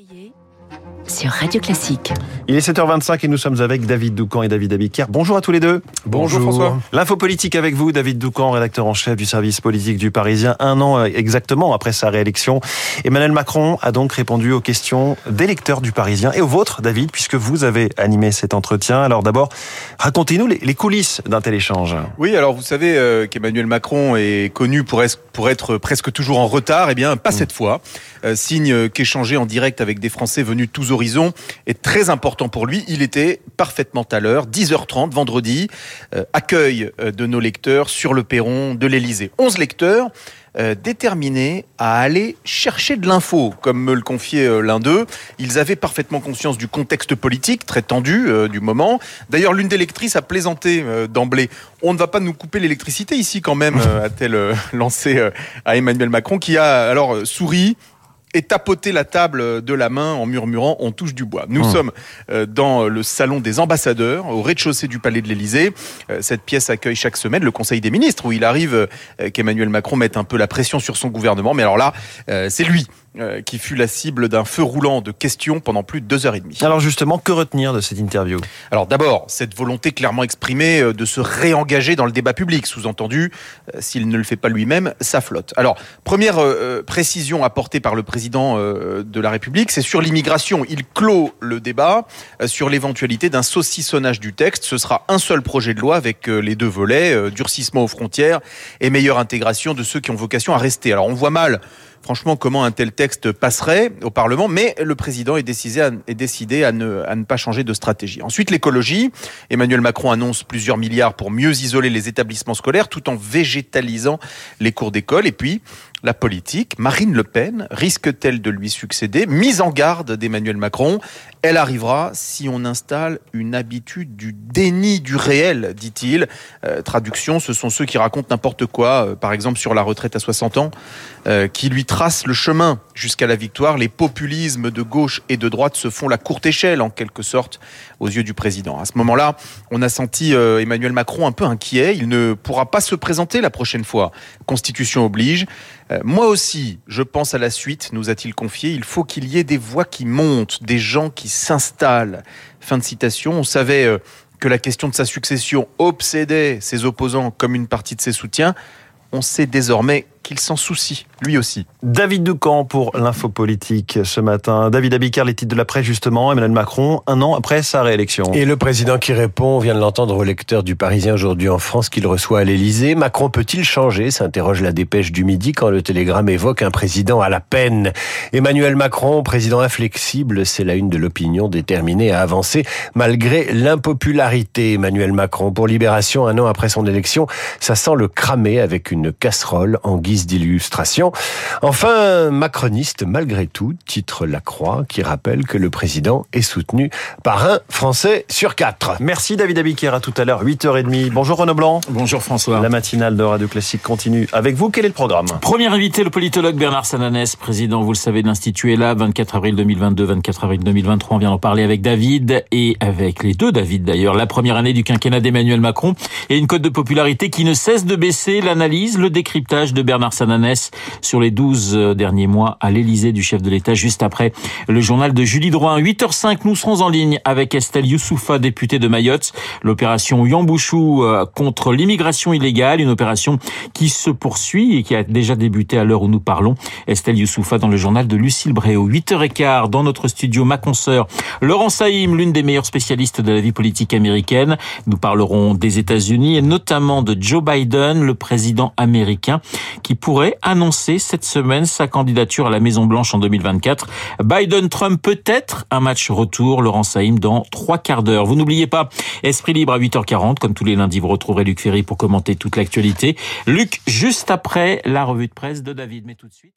février sur Radio Classique. Il est 7h25 et nous sommes avec David Doucan et David Abiker. Bonjour à tous les deux. Bonjour, François. L'info politique avec vous, David Doucan, rédacteur en chef du service politique du Parisien. Un an exactement après sa réélection, Emmanuel Macron a donc répondu aux questions des lecteurs du Parisien et aux vôtres, David, puisque vous avez animé cet entretien. Alors d'abord, racontez-nous les, coulisses d'un tel échange. Oui, alors vous savez euh, qu'Emmanuel Macron est connu pour, pour être presque toujours en retard. Eh bien, pas mm. cette fois. Euh, signe qu'échanger en direct avec des Français venus tous horizons est très important pour lui. Il était parfaitement à l'heure, 10h30 vendredi, euh, accueil euh, de nos lecteurs sur le perron de l'Elysée. 11 lecteurs déterminés à aller chercher de l'info, comme me le confiait l'un d'eux. Ils avaient parfaitement conscience du contexte politique très tendu du moment. D'ailleurs, l'une des lectrices a plaisanté d'emblée. On ne va pas nous couper l'électricité ici quand même, a-t-elle lancé à Emmanuel Macron, qui a alors souri, et tapoter la table de la main en murmurant on touche du bois. Nous hum. sommes euh, dans le salon des ambassadeurs, au rez-de-chaussée du palais de l'Élysée. Euh, cette pièce accueille chaque semaine le Conseil des ministres, où il arrive euh, qu'Emmanuel Macron mette un peu la pression sur son gouvernement. Mais alors là, c'est lui euh, qui fut la cible d'un feu roulant de questions pendant plus de deux heures et demie. Alors justement, que retenir de cette interview? Alors d'abord, cette volonté clairement exprimée euh, de se réengager dans le débat public, sous-entendu, euh, s'il ne le fait pas lui-même, ça flotte. Alors, première précision apportée par le président de la République, c'est sur l'immigration. Il clôt le débat sur l'éventualité d'un saucissonnage du texte. Ce sera un seul projet de loi avec les deux volets, durcissement aux frontières et meilleure intégration de ceux qui ont vocation à rester. Alors on voit mal franchement comment un tel texte passerait au Parlement, mais le président est décidé à, ne, ne pas changer de stratégie. Ensuite, l'écologie. Emmanuel Macron annonce plusieurs milliards pour mieux isoler les établissements scolaires tout en végétalisant les cours d'école. Et puis, la politique. Marine Le Pen risque-t-elle de lui succéder? Mise en garde d'Emmanuel Macron. Elle arrivera si on installe une habitude du déni du réel, dit-il. Euh, traduction, ce sont ceux qui racontent n'importe quoi, euh, par exemple sur la retraite à 60 ans, euh, qui lui tracent le chemin jusqu'à la victoire. Les populismes de gauche et de droite se font la courte échelle, en quelque sorte, aux yeux du président. À ce moment-là, on a senti Emmanuel Macron un peu inquiet. Il ne pourra pas se présenter la prochaine fois. Constitution oblige. Euh, moi aussi, je pense à la suite, nous a-t-il confié. Il faut qu'il y ait des voix qui montent, des gens qui s'installent. Fin de citation. On savait euh, que la question de sa succession obsédait ses opposants comme une partie de ses soutiens. On sait désormais qu'il s'en soucie, lui aussi. David Ducamp pour l'info politique ce matin. David Abiker, les titres de la presse justement. Emmanuel Macron, un an après sa réélection. Et le président qui répond, on vient de l'entendre au lecteur du Parisien aujourd'hui en France qu'il reçoit à l'Elysée. Macron peut-il changer? s'interroge la dépêche du midi quand le télégramme évoque un président à la peine. Emmanuel Macron, président inflexible, c'est la une de l'opinion déterminée à avancer malgré l'impopularité. Emmanuel Macron pour Libération, un an après son élection, ça sent le cramer avec une casserole en guise d'illustration. Enfin, macroniste malgré tout, titre La Croix, qui rappelle que le président est soutenu par un Français sur quatre. Merci David Abiker, à tout à l'heure, 8h30. Bonjour Renaud Blanc. Bonjour François. La matinale de Radio Classique continue avec vous. Quel est le programme? Premier invité, le politologue Bernard Sananès, président, vous le savez, de l'Institut là, 24 avril 2022, 24 avril 2023. On vient en parler avec David et avec les deux David d'ailleurs. La première année du quinquennat d'Emmanuel Macron et une cote de popularité qui ne cesse de baisser. L'analyse, le décryptage de Bernard Bernard Sananès sur les 12 euh, derniers mois à l'Elysée du chef de l'État, juste après le journal de Julie Drouin. 8h05, nous serons en ligne avec Estelle Youssoufa, députée de Mayotte. L'opération Yambouchou euh, contre l'immigration illégale, une opération qui se poursuit et qui a déjà débuté à l'heure où nous parlons. Estelle Youssoufa dans le journal de Lucille Bréau. 8h15, dans notre studio, ma consoeur Laurent Saïm, l'une des meilleures spécialistes de la vie politique américaine. Nous parlerons des États-Unis et notamment de Joe Biden, le président américain, qui pourrait annoncer cette semaine sa candidature à la Maison Blanche en 2024. Biden-Trump peut-être un match retour, Laurent Saïm, dans trois quarts d'heure. Vous n'oubliez pas, Esprit Libre à 8h40, comme tous les lundis, vous retrouverez Luc Ferry pour commenter toute l'actualité. Luc, juste après la revue de presse de David, mais tout de suite.